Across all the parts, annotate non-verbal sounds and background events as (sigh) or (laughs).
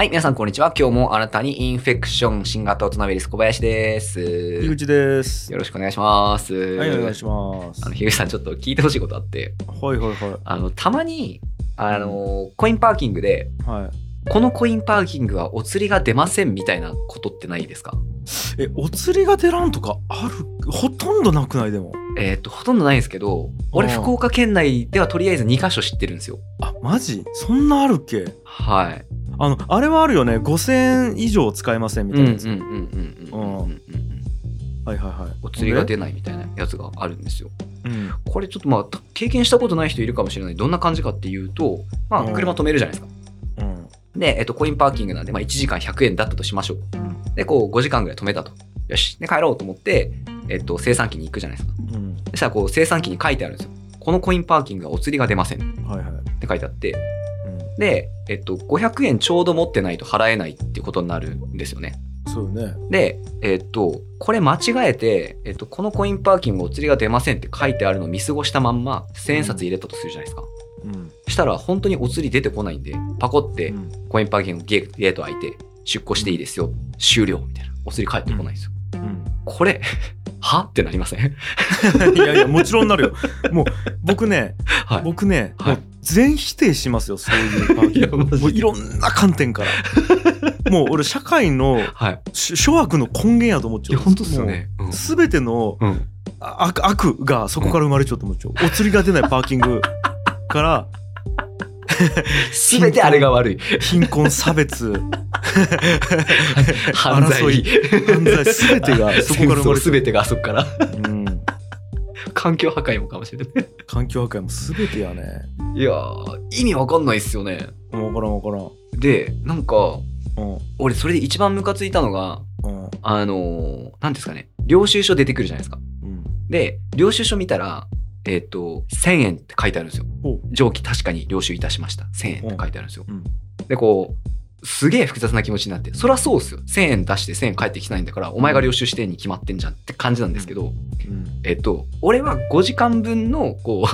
はい、皆さんこんにちは。今日もあなたにインフェクション新型オトナウイルス小林です。井口です。よろしくお願いします。はい、お願いします。あの、樋口さんちょっと聞いてほしいことあって、はいはいはあの、たまに、あの、コインパーキングで、い。はい。このコインパーキングはお釣りが出ませんみたいなことってないですか？え、お釣りが出らんとかある？ほとんどなくない？でも。えーっと、ほとんどないんですけど、俺、福岡県内ではとりあえず2カ所知ってるんですよ。あ、マジ？そんなあるっけ？はい。あのあれはあるよね。5000以上使えませんみたいなやつ。はいはいはいお釣りが出ないみたいなやつがあるんですよ、これちょっとまあ経験したことない人いるかもしれないどんな感じかっていうとまあ車止めるじゃないですか、うん、で、えっと、コインパーキングなんで、まあ、1時間100円だったとしましょうでこう5時間ぐらい止めたとよしで帰ろうと思って、えっと、生産機に行くじゃないですか、そしたらこう生産機に書いてあるんですよこのコインパーキングはお釣りが出ません、はいはい、って書いてあってで、えっと、500円ちょうど持ってないと払えないっていうことになるんですよね。そうよね。で、えっと、これ間違えて、えっと、このコインパーキングお釣りが出ませんって書いてあるのを見過ごしたまんま、1000円札入れたとするじゃないですか。うん。したら、本当にお釣り出てこないんで、パコってうんコインパーキングゲート開いて、出庫していいですよ、終了みたいな。お釣り返ってこないんですよ。うん。これ、(laughs) は？ってなりません？(laughs) いやいや、もちろんなるよ。もう、僕ね、はい。僕ね、はいもう全否定しますよ、そういうパーキング。いもういろんな観点から。もう俺、社会のはい。し諸悪の根源やと思っちゃう。いや、本当っすよね。うんすべてのうん。悪悪がそこから生まれちゃうと思っちゃう。お釣りが出ないパーキングから、すべてあれが悪い。貧困、差別、(laughs) 犯罪。犯罪、すべてが (laughs) そこから生まれちゃすべてがあそこから。う。うん。環境破壊もかもしれない。環境破壊もすべてやね。いやー、意味わかんないっすよね。もうわからんわからん。で、なんか、うん。俺それで一番ムカついたのが、うん。あのー、なんですかね、領収書出てくるじゃないですか。うん。で、領収書見たら、えっ、と、1000円って書いてあるんですよ。上記確かに領収いたしました。1000円って書いてあるんですよ。うん。で、こう、すげえ複雑な気持ちになって、そりゃそうっすよ。1000円出して1000円返ってきてないんだから、お前が領収してんに決まってんじゃんって感じなんですけど、うん。えっと、俺は5時間分の、こう、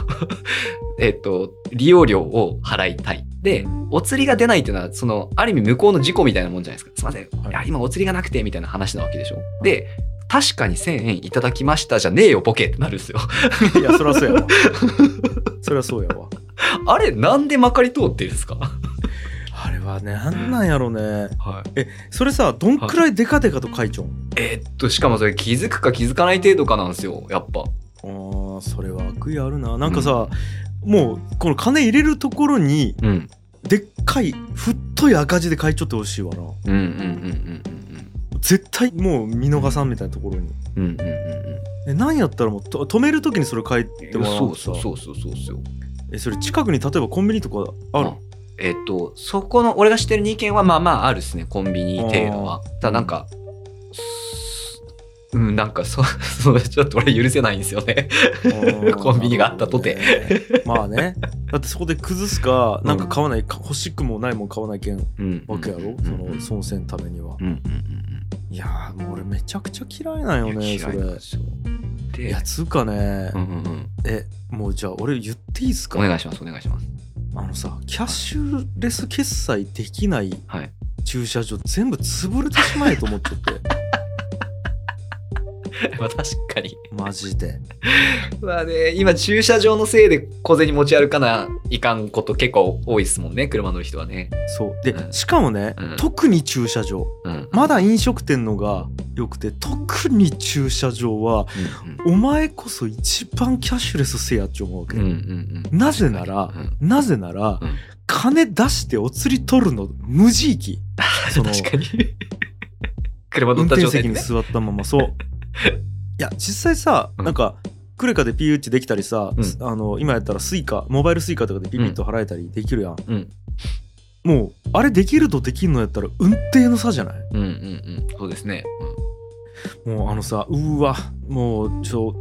(laughs) えっと、利用料を払いたい。で、お釣りが出ないっていうのは、その、ある意味向こうの事故みたいなもんじゃないですか。すいません。いや、今お釣りがなくて、みたいな話なわけでしょ。で、確かに1000円いただきましたじゃねえよ、ボケってなるんですよ。いや、そりゃそうやわ。そりゃそうやわ。(laughs) あれ、なんでまかり通ってるんですか？あれはね、なんなんやろね。はい。それさ、どんくらいデカデカと書いちゃうんえーっと、しかもそれ気づくか気づかない程度かなんですよ、やっぱ。あーそれは悪意あるな。なんかさ、もう、この金入れるところに、うん。でっかい、太い赤字で書いちゃってほしいわな。うんうんうんうん絶対もう見逃さんみたいなところに。うんうん。うんうんうんえ、なんやったらもうと止めるときにそれ書いうん。てもらそううさそうそうそうそうそう。え、それ近くに例えばコンビニとかある？えっと、そこの、俺が知ってる2軒はまあまああるっすね、コンビニ程度は。ただなんか、すうん、なんかそ、(laughs) そう、ちょっと俺許せないんですよね。(laughs) コンビニがあったとてて。まあね。だってそこで崩すか、なんか買わない、か欲しくもないもん買わないけんうん。わけやろ、その損せんためには。うんうんうんいやーもう俺めちゃくちゃ嫌いなんうん。よね、それ。嫌いや、つうかね、うんうんうん。え、もうじゃあ俺言っていいですか？お願いします、お願いします。あのさ、キャッシュレス決済できないはい。駐車場全部潰れてしまえと思っちゃって。(laughs) まあ確かに。マジで。(laughs) まあね、今駐車場のせいで小銭持ち歩かないかんこと結構多いですもんね、車乗る人はね。そう。でう、んしかもね、うん特に駐車場。うん。まだ飲食店のが良くて、特に駐車場は、うんお前こそ一番キャッシュレスせえやって思うわけ。うんうんうんうん。なぜならうんなぜなら、うん金出してお釣り取るの無慈悲。そ (laughs) の確かに。車乗運った転席に状態でね。座ったまま、そう。いや、実際さ、うんなんか、クレカでピー打ちできたりさ、うんあの、今やったらスイカ、モバイルスイカとかでピピッと払えたりできるやん。うん。もう、あれできるとできんのやったら、運転の差じゃない？うんうんうん。そうですね。もうあのさ、うーわ、もう、ちょ、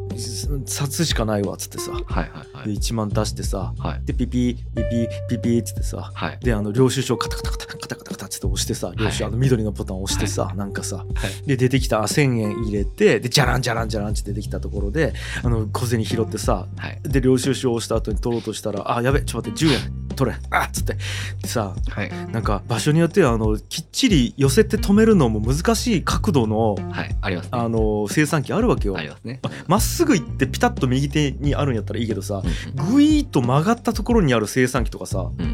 札しかないわ、つってさ。はいはいはで、い。1万出してさ、はい。で、ピピ、ピピ、ピピっつってさ、はい。で、あの、領収書カタカタカタカタカタカタっつって押してさ、領収、はいあの、緑のボタン押してさ、なんかさ、はい。で、出てきた、あ1000円入れて、で、じゃらんじゃらんじゃらんって出てきたところで、あの、小銭拾ってさ、はい。で、領収書を押した後に取ろうとしたら、あ、やべ、ちょっと待って、10円。取れあっつって。でさはい。なんか場所によってはあのきっちり寄せて止めるのも難しい角度のはいありますね。あの生産機あるわけよ。ありますね。まっすぐ行ってピタッと右手にあるんやったらいいけどさうんグイーッと曲がったところにある生産機とかさうんうんう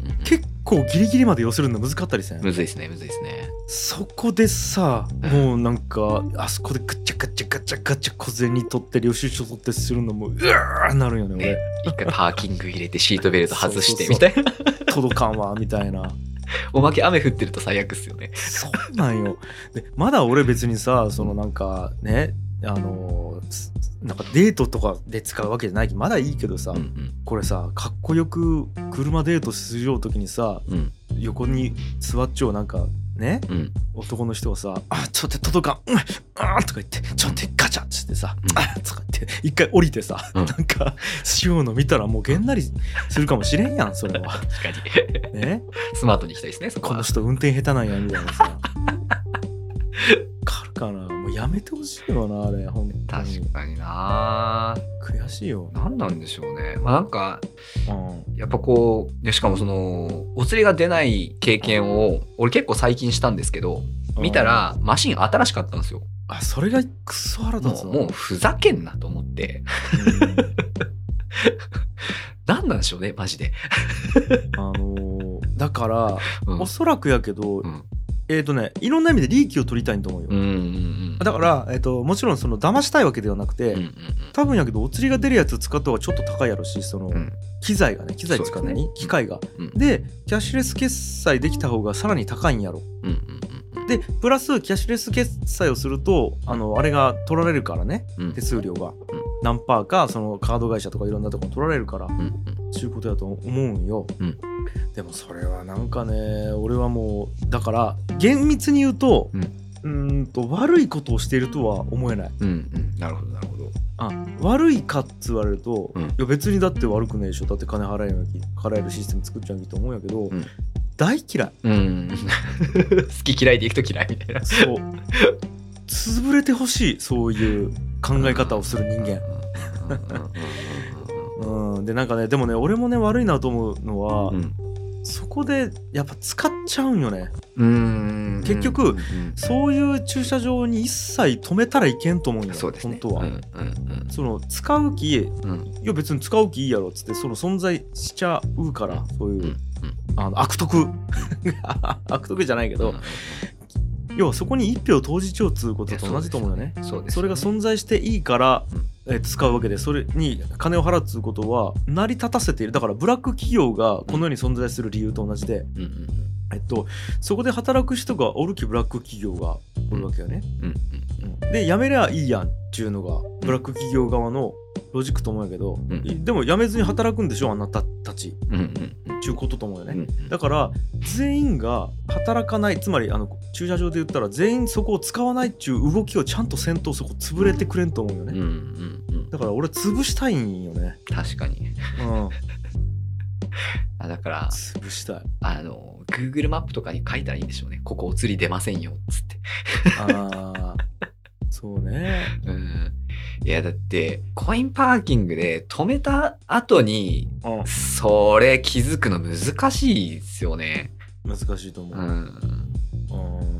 ん結構ギリギリまで寄せるの難かったりせん？むずいですねむずいですね。そこでさもうなんかあそこでガチャガチャガチャガチャ小銭取って領収書取ってするのもうわーなるんよねね。一回パーキング入れてシートベルト (laughs) 外してみたいな。俺届かんわみたいな。(laughs) おまけ雨降ってると最悪っすよね。そうなんよ。でまだ俺別にさそのなんかねあのすなんかデートとかで使うわけじゃないけどまだいいけどさ、うん。これさかっこよく車デートするよう時にさうん。うん横に座っちゃうなんかね？うん。男の人はさ「あちょっと届かん。うん。あーとか言って「ちょっとガチャ」っつってさ「うん。あーとか言って一回降りてさ、うん。なんかしようの見たらもうげんなりするかもしれんやんそれは。(laughs) 確かに。ね？スマートに行きたいですねこの人運転下手なんやみたいなさ。(laughs) かなもうやめてほしいよなあれ本当に。確かにな。悔しいよ。何なんでしょうね。まあなんかうん。やっぱこうでしかもそのお釣りが出ない経験を俺結構最近したんですけど見たらマシン新しかったんですよ。あそれがクソ腹立つもうもうふざけんなと思って。うん。(laughs) 何なんでしょうねマジで、(laughs) あのーだから、うん。おそらくやけど、うんえっ、とねいろんな意味で利益を取りたいんと思うよ、うんうんうんだから、えー、ともちろんその騙したいわけではなくて、うんうん多分やけどお釣りが出るやつ使った方がちょっと高いやろしその、うん。機材がね機材使うのに、機械が。うんでキャッシュレス決済できた方がさらに高いんやろ。うんうんうんでプラスキャッシュレス決済をするとあのあれが取られるからねうん。手数料が、何パーかそのカード会社とかいろんなところに取られるからうんうん。ちゅうことやと思うんよ、うん。でもそれはなんかね俺はもうだから厳密に言うとうん。うーんと悪いことをしているとは思えない。うんうん。なるほどなるほど。あ悪いかっつ言われると、うん。いや別にだって悪くねえでしょ。だって金払えるき払えるシステム作っちゃうきと思うんやけど、ん。大嫌い。うん。(laughs) 好き嫌いでいくと嫌い。みたいなそう潰れてほしいそういう考え方をする人間。うん、でなんかねでもね俺もね悪いなと思うのは、うん。そこでやっぱ使っちゃうんよね。うん。結局うん。そういう駐車場に一切止めたらいけんと思うんよそうですね。本当は、うん。うん。その使う気いうん。うんや別に使う気いいやろっつってその存在しちゃうからそういう、うん。あの悪徳。(laughs) 悪徳じゃないけど、要はそこに一票投じちゃうっつうことと同じと思うよね。それが存在していいから、えー使うわけでそれに金を払うっつうことは成り立たせている。だからブラック企業がこの世に存在する理由と同じで、うんうんえっと、そこで働く人がおるきブラック企業がおるわけよね、うんうんで辞めりゃいいやんっちゅうのがブラック企業側のロジックと思うんやけど、んでも辞めずに働くんでしょあなたたち。うんうんうん。ちゅうことと思うよね、うんだから全員が働かないつまりあの駐車場で言ったら全員そこを使わないっちゅう動きをちゃんとせんとそこ潰れてくれんと思うよね、うんうんうん。だから俺潰したいんよね。確かに。うん。(laughs) あだから潰したい。あの Google マップとかに書いたらいいんでしょうね。ここお釣り出ませんよっつって。あー。そうね。うんいやだってコインパーキングで止めた後にうん。それ気づくの難しいですよね。難しいと思う、うん。う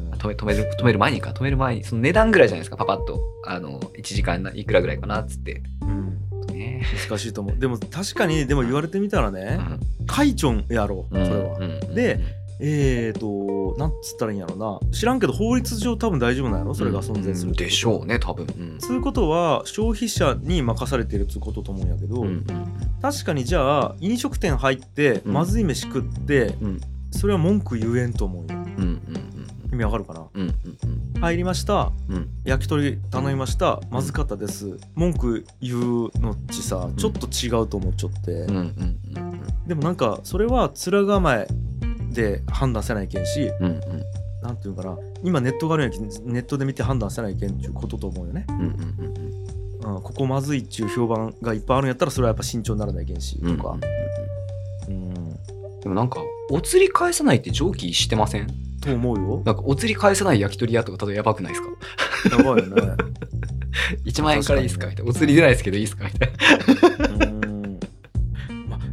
ん。止め止める止める前にか。止める前にその値段ぐらいじゃないですかパパッと。あの1時間いくらぐらいかなっつって。うん。ね。難しいと思う。でも確かにでも言われてみたらね、カイチョンやろそれは、でえーとなんつったらいいんやろな。知らんけど法律上多分大丈夫なんやろ？それが存在するってこと。でしょうね多分。うん。そういうことは消費者に任されてるってことと思うんやけど、うんうん。確かにじゃあ飲食店入ってうん。まずい飯食って、うん。それは文句言えんと思うようんうん意味わかるかな？うんうん入りました。うん。うん焼き鳥頼みました。まずかったです。文句言うのっちさちょっと違うと思っちゃって、うんうんうん。でもなんかそれは面構えで判断せないけんしうんうん。なんていうかな。今ネットがあるんやけんネットで見て判断せないけんっていうことと思うよね、うんうんうんうん、ここまずいっちゅう評判がいっぱいあるんやったらそれはやっぱ慎重にならないけんしうんとか、うん。でもなんかお釣り返さないって上記してません？と思うよ。なんかお釣り返さない焼き鳥屋とか例えばやばくないですか？やばいよね。(laughs) 1万円からいいですか？みたいなお釣り出ないですけどいいですか？みたいな。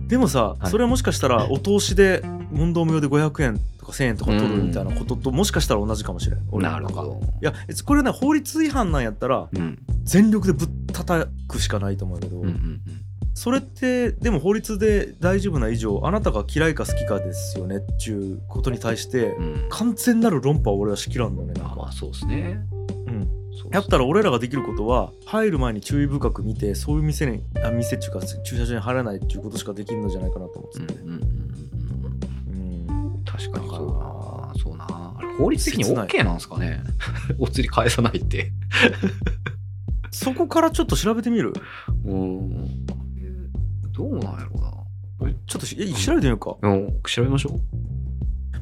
でもさ、はい。それはもしかしたらお通しで問答無用で500円とか1000円とか取るみたいなことともしかしたら同じかもしれん俺なるほど。いやこれね法律違反なんやったらうん。全力でぶったたくしかないと思うけど、うんうんそれってでも法律で大丈夫な以上あなたが嫌いか好きかですよねっていうことに対してうん。うん。完全なる論破は俺はしきらんのねなんか、まあまあそうですね。うん、やったら俺らができることは入る前に注意深く見てそういう店にあ店っていうか駐車場に入らないっていうことしかできるのじゃないかなと思ってて、うんうんうんうんうんうん確かにそうな。そうな。あれ法律的に OK なんですかね？(laughs) お釣り返さないって。(laughs) そこからちょっと調べてみる？うん。どうなんやろうな。ちょっと調べてみようかうん、調べましょ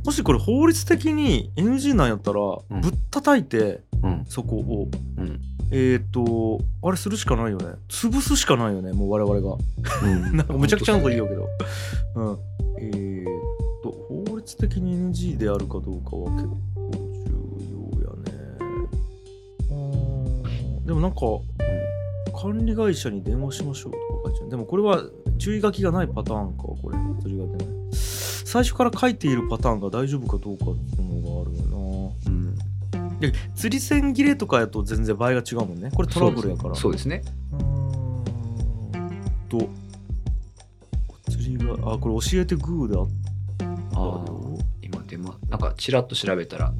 もしこれ法律的に NG なんやったら、んぶったたいてう。うん。そこをうん。えっ、とあれするしかないよね潰すしかないよねもう我々がうん (laughs) なんかむちゃくちゃなこと言うけどうんえー、的に NG であるかどうかは結構重要やね。でもなんか管理会社に電話しましょうとか書いてある。でもこれは注意書きがないパターンかこれ。釣りが出ない最初から書いているパターンが大丈夫かどうかっていうのがあるようん。釣り線切れとかやと全然場合が違うもんね。これトラブルやから。そうですね。うーん。とお釣りがあこれ教えてグーであったなんかちらっと調べたら、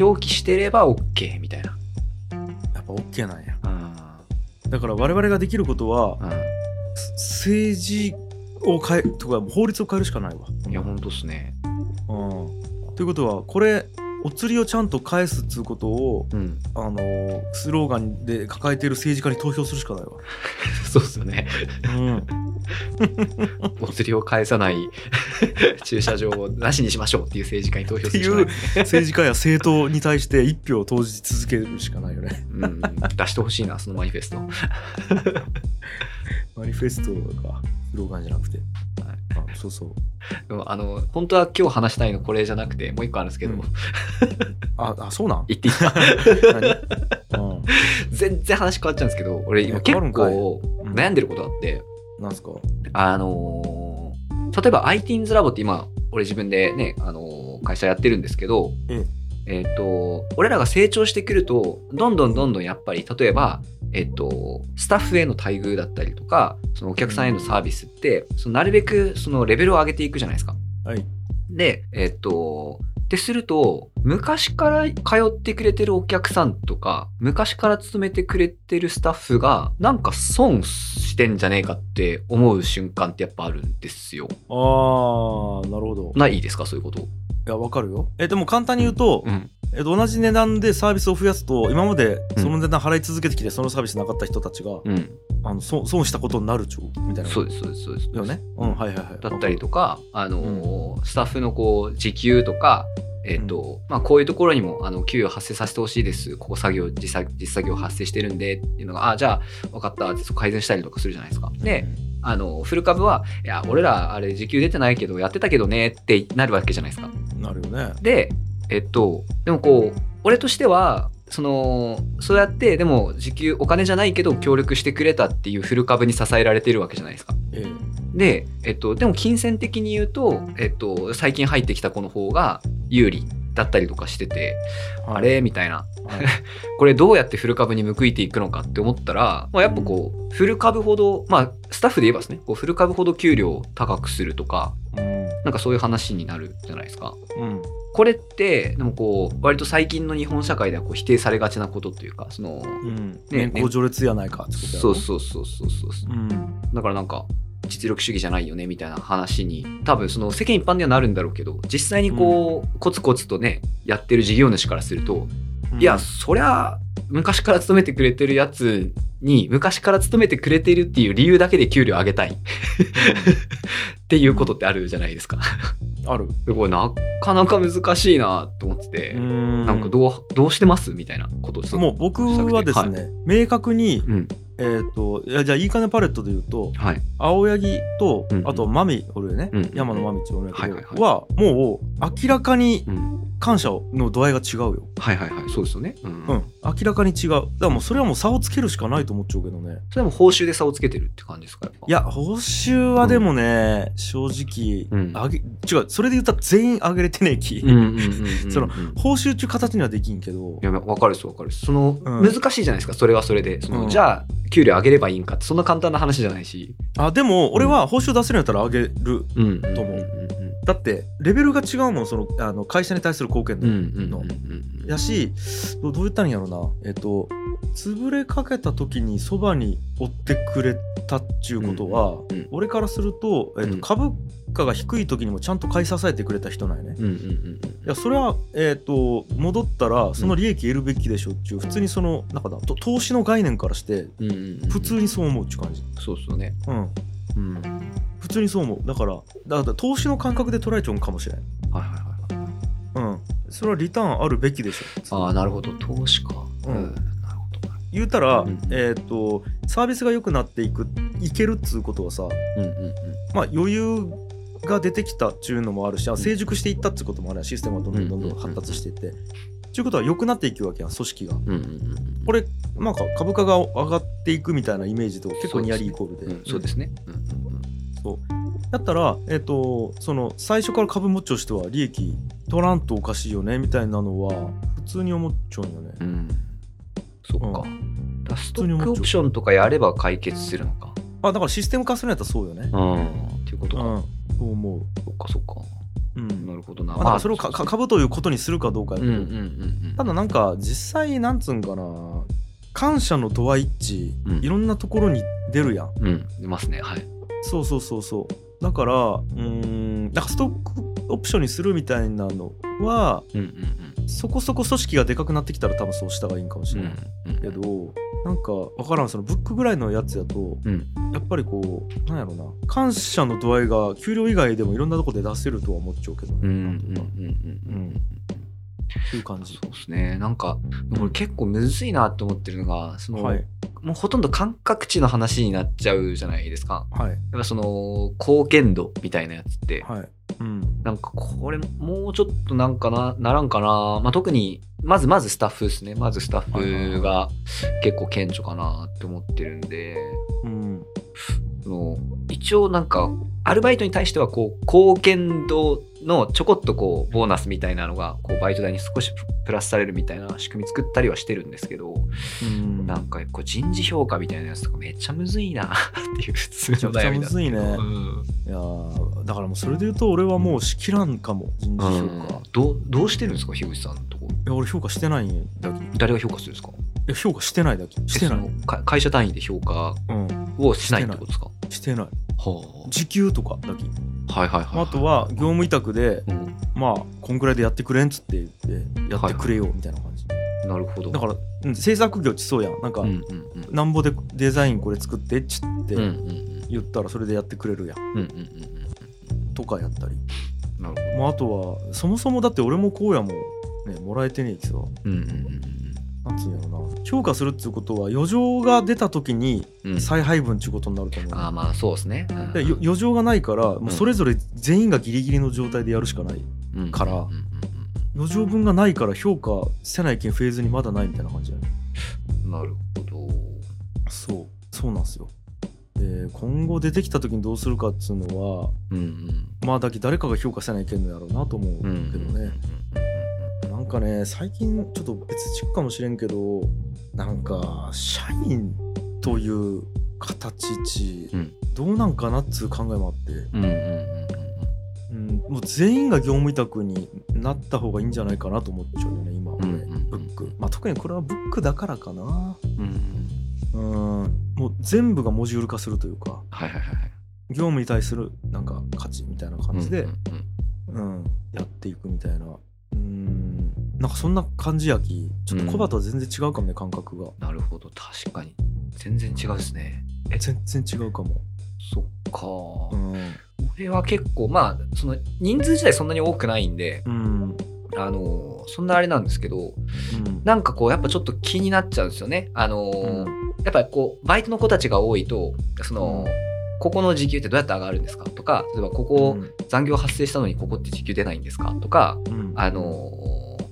表記してれば OK みたいな。やっぱ OK なんやうん。だから我々ができることはうん。政治を変えとか法律を変えるしかないわいや、ほんとっすね。うんということはこれお釣りをちゃんと返すっつうことをうん。あのースローガンで抱えている政治家に投票するしかないわ (laughs) そうっすよね。うん (laughs) お釣りを返さない (laughs) 駐車場をなしにしましょうっていう政治家に投票するしかない。政治家や政党に対して一票を投じ続けるしかないよね。うん、出してほしいな、そのマニフェスト。(laughs) マニフェストがスローガンじゃなくて、あそうそう。でもあの、本当は今日話したいのこれじゃなくて、もう一個あるんですけど、うん。ああそうなん？言っていい？ですか何、うん、全然話変わっちゃうんですけど、俺今え結構うん。悩んでることあって、なんすか？あのー例えば ITINS ラボって今、俺自分でね、あのー会社やってるんですけど、ええっ、と、俺らが成長してくると、どんどんどんどんやっぱり、例えば、えっ、と、スタッフへの待遇だったりとか、そのお客さんへのサービスって、そのなるべくそのレベルを上げていくじゃないですか。はい。で、えっ、と、ってすると、昔から通ってくれてるお客さんとか、昔から勤めてくれてるスタッフが、なんか損してんじゃねえかって思う瞬間ってやっぱあるんですよ。あーなるほどないですか？そういうこと。いやわかるよえでも簡単に言うと、うん。えっと、同じ値段でサービスを増やすと今までその値段払い続けてきてそのサービスなかった人たちが、うん。あの損損したことになるちゅうみたいなそうです、そうです、そうです。よね？うんはいはいはいだったりとか、あのースタッフのこう時給とか、えっ、と、まあ、こういうところにも、あの、給与発生させてほしいです。ここ作業、実作実作業発生してるんで、っていうのが、あ、じゃあ、分かったって改善したりとかするじゃないですか。で、あの、フル株は、いや、俺ら、あれ、時給出てないけど、やってたけどね、ってなるわけじゃないですか。なるよねで、えっと、でもこう、俺としては、その、そうやって、でも、時給、お金じゃないけど、協力してくれたっていうフル株に支えられてるわけじゃないですか。えで、えっと、でも金銭的に言うと、えっと、最近入ってきた子の方が有利だったりとかしてて、えあれ？みたいな。はい。(laughs) これどうやってフル株に報いていくのかって思ったら、まあ、やっぱこう、フル株ほど、まあ、スタッフで言えばですね、こうフル株ほど給料を高くするとか、うん。なんかそういう話になるじゃないですか。うん。これって、でもこう、割と最近の日本社会ではこう否定されがちなことというか、その、うん。ね年功序列やないかってことやろ。そうそうそうそうそう。うん。だからなんか実力主義じゃないよねみたいな話に多分その世間一般ではなるんだろうけど実際にこう、コツコツとねやってる事業主からすると、いやそりゃ昔から勤めてくれてるやつに昔から勤めてくれてるっていう理由だけで給料上げたい。(laughs) っていうことってあるじゃないですか。ある。(laughs) でこれなかなか難しいなと思ってて、ななんかどうどうしてます？みたいなこともう僕はですね、明確に、うんええっ、といやじゃあいいかねパレットで言うとはい。青柳と、うんうん。あとマミおるよね、うんうん。山野マミっておるんやけど、はいはいはもう明らかにうん感謝の度合いが違うよ。はいはいはい。そうですよね。うんうん、明らかに違う。だからもうそれはもう差をつけるしかないと思っちゃうけどね。それはもう報酬で差をつけてるって感じですかやっぱ。いや、報酬はでもね、正直、うん。上げ、違う、それで言ったら全員上げれてねえき。うんうんうんうんうん (laughs) その報酬っていう形にはできんけど。い、や分かるです分かるです。その、うん。難しいじゃないですかそれはそれで。その、うん。じゃあ給料上げればいいんかってそんな簡単な話じゃないし、あ、でも俺は報酬出せるんやったら上げる。と思う。うん。だって、レベルが違うもん、その、あの会社に対する貢献度。うん。うん。うん。うん。うん。やしどう言ったらいいんやろな。えっと潰れかけた時にそばに追ってくれたっちゅうことは、うんうん俺からすると、えっとうん。株価が低い時にもちゃんと買い支えてくれた人なんやね。うんうんうんいやそれは、えっと戻ったらその利益得るべきでしょっちゅう普通にそのなんかだと投資の概念からしてうんうんうん。普通にそう思うっちゅう感じ。そうっすよね。うん。うん。はい普通にそう思う。だからだから投資の感覚で捉えちゃうんかもしれん。はいはいはいうん。それはリターンあるべきでしょ。ああなるほど。投資か。うん。なるほど言うたら、うんえっ、とサービスが良くなっていくいけるっつうことはさうんうんうん。まあ余裕が出てきたっちゅうのもあるしあ成熟していったっていうこともあるシステムがどんどんどんどん発達していって。ちゅうことは良くなっていくわけやん組織が。うんうんうんこれなんか株価が上がっていくみたいなイメージと結構ニアリーイコールで。うんそうですね。うん。うんそう。だったら、えっとその最初から株持ちとしては利益取らんとおかしいよねみたいなのは普通に思っちゃうんよね。うんうんそっか。うだからストックオプションとかやれば解決するのか。あだからシステム化するんやったらそうよね。うん。っていうことか。うん、そう思う。そっかそっか。うん。なるほどな。まあ、だからそれをかか株ということにするかどうかやけど、うんうんうんうん。ただなんか実際なんつうんかな感謝の度合いっち、うん。いろんなところに出るやん。うん。出ますね。はい。そうそうそうそう。だからうーんなんかストックオプションにするみたいなのはうんうんそこそこ組織がでかくなってきたら多分そうした方がいいんかもしうんれない、うん。けどなんかわからんそのブックぐらいのやつやとうん。やっぱりこうなんやろな。感謝の度合いが給料以外でもいろんなとこで出せるとは思っちゃうけどね、いう感じ。そうですね。なんかこれ結構むずいなって思ってるのがその、はい。もうほとんど感覚値の話になっちゃうじゃないですか。はい。やっぱその貢献度みたいなやつって。はい。うん。なんかこれもうちょっとなんかなならんかな、まあ、特にまずまずスタッフですね。まずスタッフが結構顕著かなって思ってるんで。うん。その一応なんかアルバイトに対してはこう貢献度のちょこっとこうボーナスみたいなのがこうバイト代に少しプラスされるみたいな仕組み作ったりはしてるんですけど、うんなんかこう人事評価みたいなやつとかめっちゃむずいな (laughs) っていう普通の悩みむずいね。(laughs) うんいやーだからもうそれで言うと俺はもうしきらんかも人事評価。いどうどうしてるんですか樋口さんのとこや俺評価してないんだけ。い誰が評価するんですか？や評価してないだけ。してない。会社単位で評価うん。をしないってことですか？してない。は時給とかだけ。あはいはいはい、あとは業務委託でうんまあこんくらいでやってくれんっつって言ってやってくれよみたいな感じ。なるほど。だから、うん、制作業ちそうやん。なんか、うんうんうん。なんぼでデザインこれ作ってっつってうんうんうん。言ったらそれでやってくれるやん。うんうんうんうんとかやったり。なるほど。まあ、あとはそもそもだって俺もこうやもん、ね、もらえてねえきさ。うんうんなんつうんやろな。評価するっていうことは余剰が出た時にうん。うん再配分っていうことになると思う、ああまあそうですね、うんでよ余剰がないからもうそれぞれ全員がギリギリの状態でやるしかないうんからうんうんうん余剰分がないから評価せないけんフェーズにまだないみたいな感じやね。うんなるほど。そう。そうなんですよ。で今後出てきた時にどうするかっつうのはうんうん。まあだけ誰かが評価せないけんのやろうなと思うけどうんうんうんね、なんかね最近ちょっと別軸かもしれんけどなんか社員という形どうなんかなっつう考えもあって、うんうんうんうんうん、もう全員が業務委託になった方がいいんじゃないかなと思っちゃうよね今俺、うんうんうん。ブック、まあ、特にこれはブックだからかな。うんうん。うん。もう全部がモジュール化するというか。はいはいはいはい。業務に対するなんか価値みたいな感じで、うんうんうん、やっていくみたいな。うん、なんかそんな感じやき、ちょっとコバとは全然違うかもね、感覚が。なるほど。確かに。全然違うですね。全然違うかも。そっか、うん。俺は結構まあその人数自体そんなに多くないんでうん。あのそんなあれなんですけどうん。なんかこうやっぱちょっと気になっちゃうんですよね。あの、うん。やっぱりこうバイトの子たちが多いとその、ここの時給ってどうやって上がるんですかとか例えばここ残業発生したのにここって時給出ないんですかとかうん。あの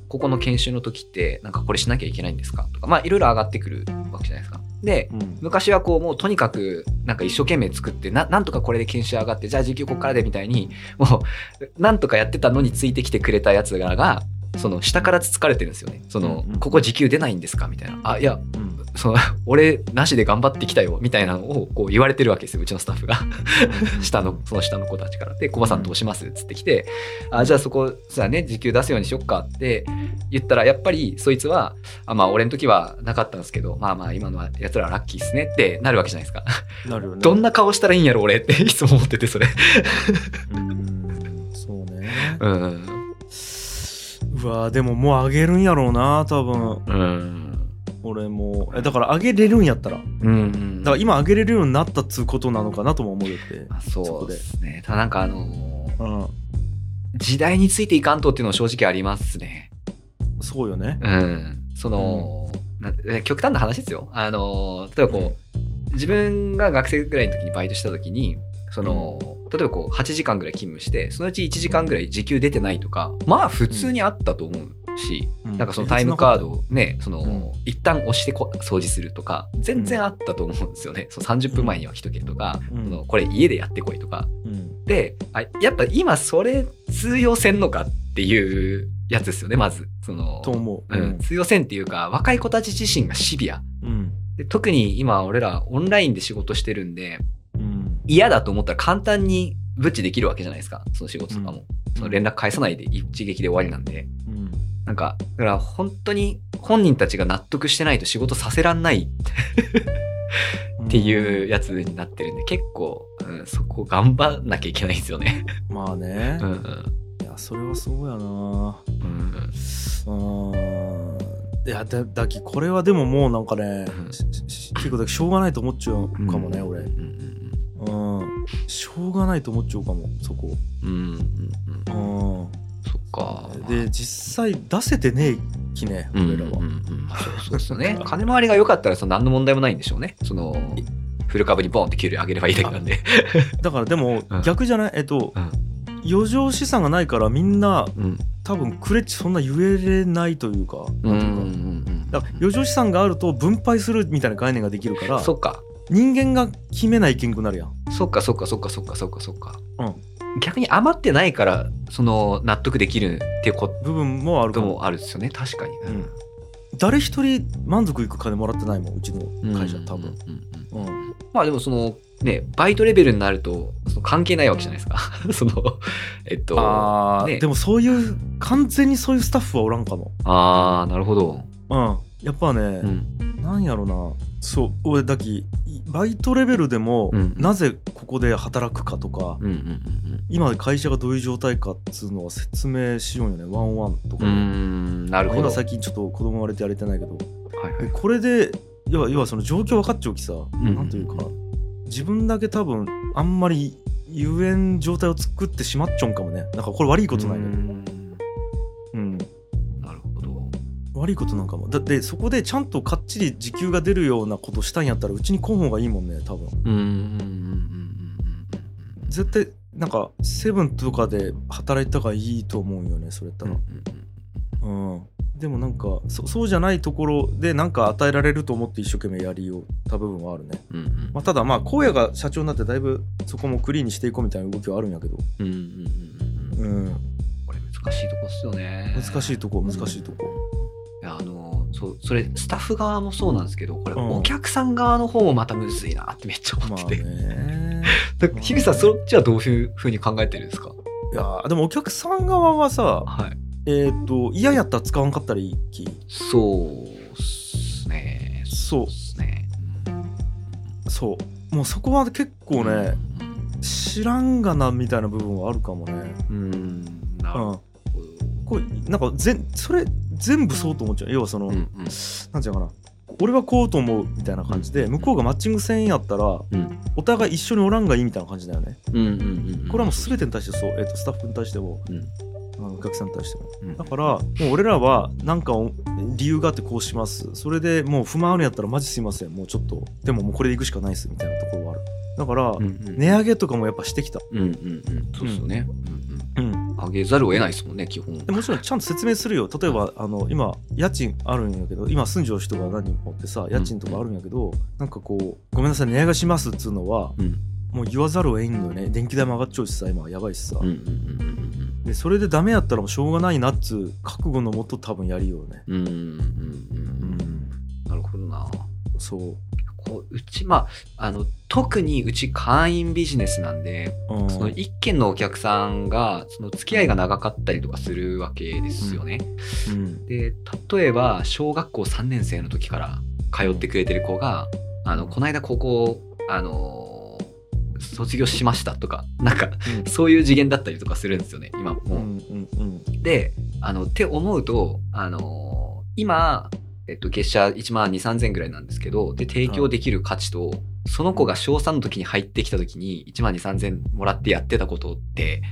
ここの研修の時ってなんかこれしなきゃいけないんですか？とかまあいろいろ上がってくるわけじゃないですか。でうん昔はこうもうとにかくなんか一生懸命作ってななんとかこれで研修上がってじゃあ時給ここからでみたいにもうなんとかやってたのについてきてくれたやつらがその下からつつかれてるんですよね。そのうんうんここ時給出ないんですか？みたいな。あいやうんその (laughs) 俺なしで頑張ってきたよみたいなのをこう言われてるわけですようちのスタッフが。(laughs) 下のその下の子たちから。で「コバさんどうします?」っつってきて「あじゃあそこさあね時給出すようにしよっか」って言ったらやっぱりそいつは「あまあ俺の時はなかったんですけどまあまあ今のはやつらラッキーっすね」ってなるわけじゃないですか。なるよね。どんな顔したらいいんやろ俺。っていつも思っててそれ。うんそうね。うん。うわでももうあげるんやろうな多分。うん俺も。えだからあげれるんやったら。だうん。から今あげれるようになったっつうことなのかなとも思うよって。あそうですね。ただなんかあのうん。時代についていかんとっていうのは正直ありますね。そうよね。うん、その、なえ極端な話ですよ。あの例えばこう自分が学生ぐらいの時にバイトした時にその、例えばこう8時間ぐらい勤務してそのうち1時間ぐらい時給出てないとかまあ普通にあったと思うし、なんかそのタイムカードをねその、うん。一旦押してこ掃除するとか全然あったと思うんですよね。そう30分前には来とけとか、うん。そのこれ家でやってこいとか。うん。であやっぱ今それ通用せんのかっていうやつですよねまず。そのう。うん、通用せんっていうか若い子たち自身がシビア。うん。で特に今俺らオンラインで仕事してるんでうん。嫌だと思ったら簡単にブッチできるわけじゃないですか。その仕事とかも、その連絡返さないで一撃で終わりなんで。うんなんかだから本当に本人たちが納得してないと仕事させらんない。っていうやつになってるんで結構、うん、そこ頑張んなきゃいけないんですよね。まあね。うんうん。いやそれはそうやな。うんうん。いやだだきこれはでももうなんかね、結構だけしょうがないと思っちゃうかもね、俺。うんうん。うん。しょうがないと思っちゃうかもそこ。うんうんうんうん。うんそっか。で実際出せてねえきねうん俺らは、うんうんうんそうですよね。(laughs) 金回りが良かったらその何の問題もないんでしょうね。そのフル株にボンって給料上げればいいだけなんで。(laughs) だからでもうん逆じゃない？えっと、うん余剰資産がないからみんなうん多分クレッチそんな言えれないというか余剰資産があると分配するみたいな概念ができるからそっか。人間が決めないけんくなるやんそっかそっかそっかそっかそっかそっか。うん逆に余ってないからその納得できるっていうこ部分もあるかもともあるですよね。確かに。うん誰一人満足いく金もらってないもんうちの会社多分まあでもそのねバイトレベルになるとその関係ないわけじゃないですか。(laughs) そのえっとあーねでもそういう完全にそういうスタッフはおらんかもあーなるほど。うんやっぱね、うんなんやろな。そう。俺だきバイトレベルでも、うん。なぜここで働くかとか、うんうんうん今会社がどういう状態かっつうのは説明しようよね。ワンワンとかで、うん。なるほど。今最近ちょっと子供生まれてやれてないけど。はいはい。でこれで要は要はその状況分かっちゃうきさ、んなんというか自分だけ多分あんまり言えん状態を作ってしまっちゃうんかもね。なんかこれ悪いことないね。うーん。うん。悪いことなんかも。だってそこでちゃんとかっちり時給が出るようなことしたんやったらうちに来ん方がいいもんね多分。うんうんうんうん絶対なんかセブンとかで働いた方がいいと思うよねそれやったうんうらん。うん、でもなんかそそうじゃないところでなんか与えられると思って一生懸命やりよった部分はあるね、うんうん。まあ、ただまあ荒野が社長になってだいぶそこもクリーンにしていこうみたいな動きはあるんやけど。うんうんうんうん。うん。これ難しいとこっすよね。難しいとこ難しいとこあのそうそれスタッフ側もそうなんですけどこれうん。お客さん側の方もまたむずいなってめっちゃ思まあってて、ね。(laughs) だから樋口さんそっちはどういうふうに考えてるんですか？いやーでもお客さん側はさはい。えっ、と嫌やったら使わんかったらいいきそうっすね。そう。っすね。そう。もうそこは結構ね、知らんがなみたいな部分はあるかもね。うん。うんなるほうん。こうなんかぜそれ全部そうと思っちゃう。要はその、どうんうん。なんていうのかな。俺はこうと思うみたいな感じで向こうがマッチングせんやったらうん。お互い一緒におらんがいいみたいな感じだよね。うんうんうんこれはもう全てに対してそう、えー、とスタッフに対してもうん。あのお客さんに対しても。うん。だからもう俺らはなんかお理由があってこうします。それでもう不満あるんやったらマジすいません。もうちょっとでももうこれでいくしかないですみたいなところはある。だから、うんうん。値上げとかもやっぱしてきた。うんうんうん。そうっすよね、うん上げざるを得ないですもんね基本。でもちろんちゃんと説明するよ。例えばあの今家賃あるんやけど今住んじゃう人が何人もおってさ家賃とかあるんやけど、なんかこうごめんなさい値上げしますっつうのはうん。もう言わざるを得んのよね。電気代も上がっちゃうしさ今やばいしさ、うんうんうんでそれでダメやったらもうしょうがないなっつう覚悟のもと多分やりようね。うんうんうんうんううん。んなるほどな。そう。こううちまああの特にうち会員ビジネスなんでうんその一軒のお客さんがその付き合いが長かったりとかするわけですよね。うんで例えば小学校3年生の時から通ってくれてる子が「あのこの間高校あの卒業しました」とかなんかそういう次元だったりとかするんですよね今もう。うんうんうんであのって思うとあの今、えっと、月謝1万2 3 0 0 0ぐらいなんですけどで提供できる価値と、その子が小3の時に入ってきた時に1万2 3 0 0 0もらってやってたことって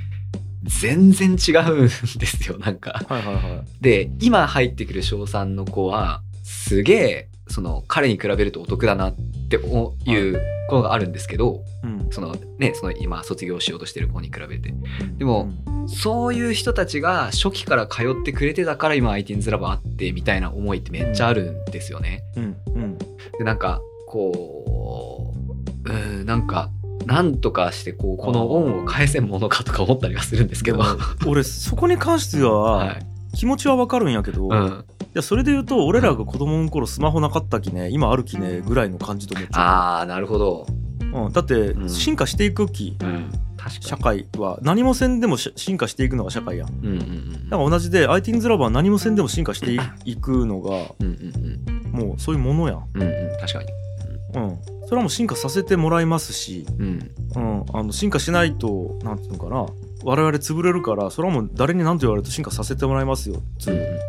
全然違うんですよなんか。はいはいはいで今入ってくる小3の子はすげえその彼に比べるとお得だなっておいうことがあるんですけど、うん。そのねその今卒業しようとしてる子に比べて。うん。でもそういう人たちが初期から通ってくれてたから今 IT's ラボあってみたいな思いってめっちゃあるんですよね。うん。うん。でなんかこううんなんかなんとかしてこうこの恩を返せんものかとか思ったりはするんですけど。俺そこに関しては (laughs) はい気持ちはわかるんやけど、いうん、やそれで言うと俺らが子供の頃スマホなかったきね今あるきねぐらいの感じと思っちゃああなるほど。う、うん、だってうん。進化していくきうん。社会は。何もせんでもし進化していくのが社会やん。うんうんうんだから同じで IT's ラボは何もせんでも進化していいくのがうんうんもうそういうものやん。うんうんうん確かに。うん。それはもう進化させてもらいますし、うん。うん、あの進化しないとなんていうのかな我々潰れるからそれはもう誰に何と言われても進化させてもらいますよつう。んう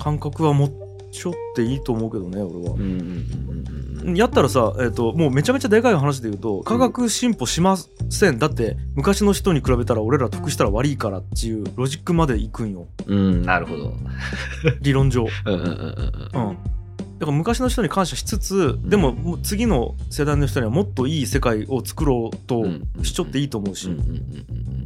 感覚は持っちょっていいと思うけどね俺は。うんうんうんうん。うんうんやったらさ、えー、ともうめちゃめちゃでかい話で言うと科学進歩しません。だって昔の人に比べたら俺ら得したら悪いからっていうロジックまでいくんよ。うんなるほど。理論上。うんだから昔の人に感謝しつつでも次の世代の人にはもっといい世界を作ろうとしちょっていいと思うし、うん。うん。うん。う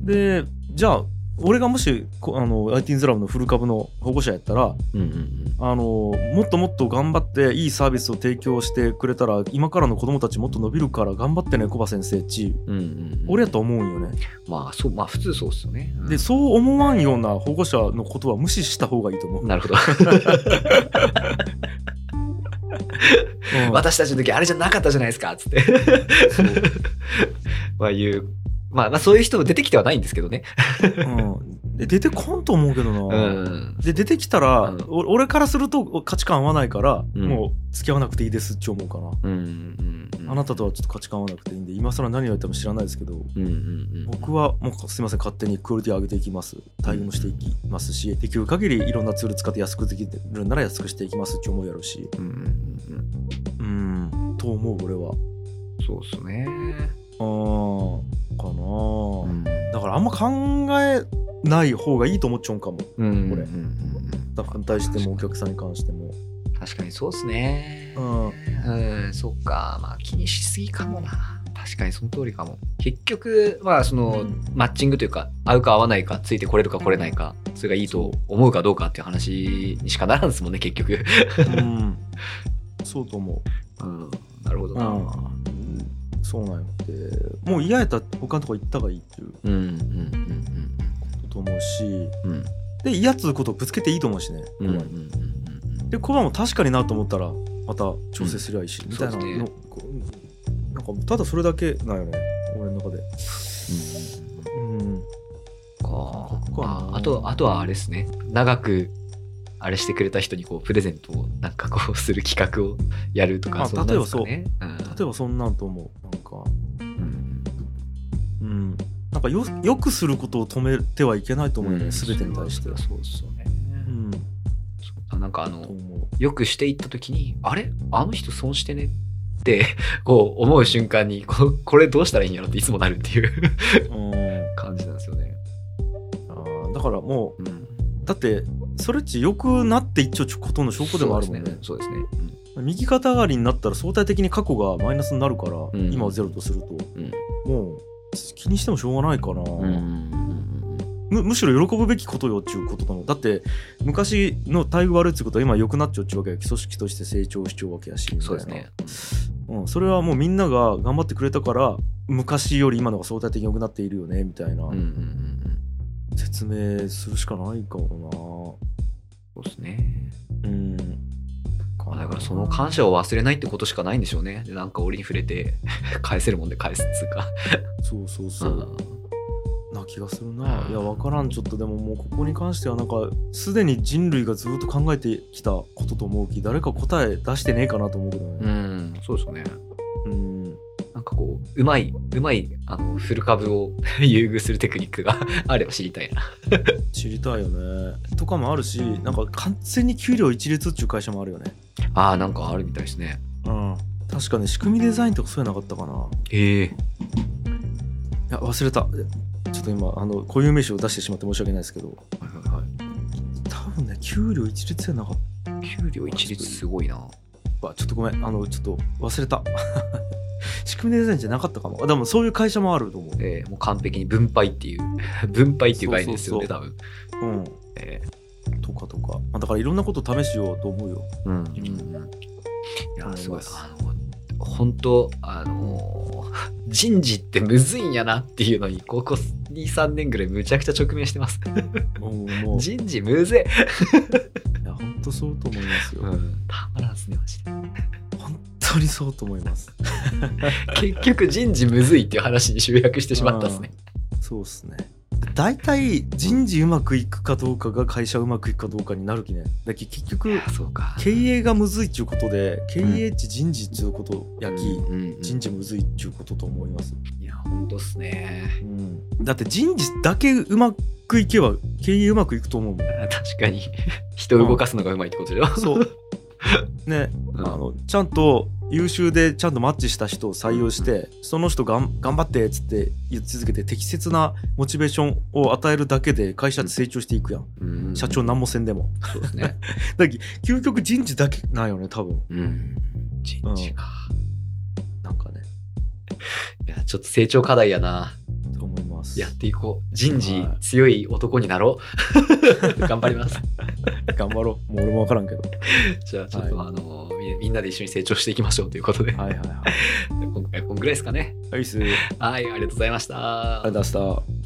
ん。でじゃあ俺がもしこあの IT's ラブのフル株の保護者やったらうん。うん。うん。あのもっともっと頑張っていいサービスを提供してくれたら今からの子供たちもっと伸びるから頑張ってねコバ先生っち。うん。うん。うん。俺やと思うんよね。まあそうまあ普通そうっすよね。でそう思わんような保護者のことは無視した方がいいと思う、なるほど。(laughs) うん私たちの時あれじゃなかったじゃないですかっつって。(laughs) まあいうまあまあそういう人も出てきてはないんですけどね。うん、で出てこんと思うけどな、うん。で出てきたら、うん。お俺からすると価値観合わないから、うん。もう付き合わなくていいですって思うかな。あなたとはちょっと価値観合わなくていいんで今更何を言っても知らないですけどうんうんうん。僕はもうすいません勝手にクオリティ上げていきます。対応もしていきますしできる限りいろんなツール使って安くできるなら安くしていきますって思うやろうし。うん。うんと思う俺は。そうっすね。あーかなあ、うん。だからあんま考えない方がいいと思っちゃうんかも。うん。これ。うんうんうんだからに対してもお客さんに関しても。確かにそうっすね。うん。うん、そっか。まあ気にしすぎかもな。確かにその通りかも。結局、まあその、マッチングというか、合うか合わないか、ついてこれるか来れないか、それがいいと思うかどうかっていう話にしかならんですもんね、結局。うん。そうと思う。うん、なるほどな。うん。そうなんよ。でもう嫌やったら他のとこ行った方がいいっていう。うん、うん、うん、ことと思うしうん、うん。で嫌っつうことをぶつけていいと思うしね、うん、うん、コバにうんうん。でコバも確かになと思ったらまた調整すりゃいいし、うん。みたいなの、ねなんかただそれだけなんよね俺の中で。うん。かここかなああとあとはあれですね。長くあれしてくれた人にこうプレゼントをなんかこうする企画をやるとかあそんなんですかね。例えばそん。なんと思う。なんかうんうんなんかよよくすることを止めてはいけないと思うよね、うん。全てに対して。そうそうですよね、うん。あなんかあとの思よくしていった時にあれ？あの人損してねって (laughs) こう思う瞬間にここれどうしたらいいんやろっていつもなるっていう。ううん。感じなんですよね。あーだからもうん。うだってそれっち良くなっていっちゃうことの証拠でもあるもんね。そうですね。そうですね。右肩上がりになったら相対的に過去がマイナスになるから、ん。今はゼロとすると、うん気にしてもしょうがないかな。むむしろ喜ぶべきことよっちゅうことなのだって昔の待遇悪いってことは今良くなっちゃうっちゅうわけや基礎式として成長しちゃうわけやしそうですね。うん、それはもうみんなが頑張ってくれたから昔より今のが相対的に良くなっているよねみたいなうんうんうんうん。説明するしかないかもそうですね。なうんまあだからその感謝を忘れないってことしかないんでしょうね。でなんか折に触れて (laughs) 返せるもんで返すっつうか。そうそうそうな気がするないや分からんちょっとでももうここに関してはなんかすでに人類がずっと考えてきたことと思うき誰か答え出してねえかなと思うけどうねん、そうですよね。うんなんかこう、うまい、うまい、あの、フル株を (laughs) 優遇するテクニックが (laughs) あれば知りたいな。知りたいよねとかもあるしなんか完全に給料一律っちゅう会社もあるよねああ、なんかあるみたいですね。うん。確かね仕組みデザインとかそういうのなかったかな。ええ。いや忘れた。ちょっと今あの固有名詞を出してしまって申し訳ないですけど。はいはいはい。多分ね給料一律じゃなかっ給料一律すごいな。たちょっとごめん。あのちょっと忘れた。(laughs) 仕組みデザインじゃなかったかも。あでもそういう会社もあると思う。ええもう完璧に分配っていう、(laughs) 分配っていう概念ですよね、そ多分。うん。えとかとか、まあ、だからいろんなこと試しようと思うよえうん。うん。いや、すごい。あの、本当あのー (laughs) 人事ってむずいんやなっていうのに、ここ2、3年ぐらいむちゃくちゃ直面してます。(laughs) もう人事むずい。や本当そうと思いますよ、うん。たまらんっすね、マジで。本当にそうと思います (laughs) 結局人事むずいっていう話に集約してしまったっすね。そうっすね大体人事うまくいくかどうかが会社うまくいくかどうかになるきねだけど結局あそうか。経営がむずいっちゅうことで経営っち人事っちゅうことやき、うんうん人事むずいっちゅうことと思います、いや、ほんとっすね。うん、だって人事だけうまくいけば経営うまくいくと思うもん確かに。人を動かすのがうまいってことでしょ。そう (laughs) ね、うんあのちゃんと優秀でちゃんとマッチした人を採用してその人がん頑張ってっつって言い続けて適切なモチベーションを与えるだけで会社って成長していくやん、うん社長何もせんでもそうですね。(laughs) だ究極人事だけなんよね多分うん。人事か。なんいや、ちょっと成長課題やな。と思いますやっていこう。人事はい強い男になろう。(laughs) 頑張ります。頑張ろうもう俺も分からんけどじゃあ、ちょっと、はあのみ、みんなで一緒に成長していきましょうということで、はいはいはい (laughs) 今回はこんぐらいですかね。はいありがとうはい、ありがとうございました。ございました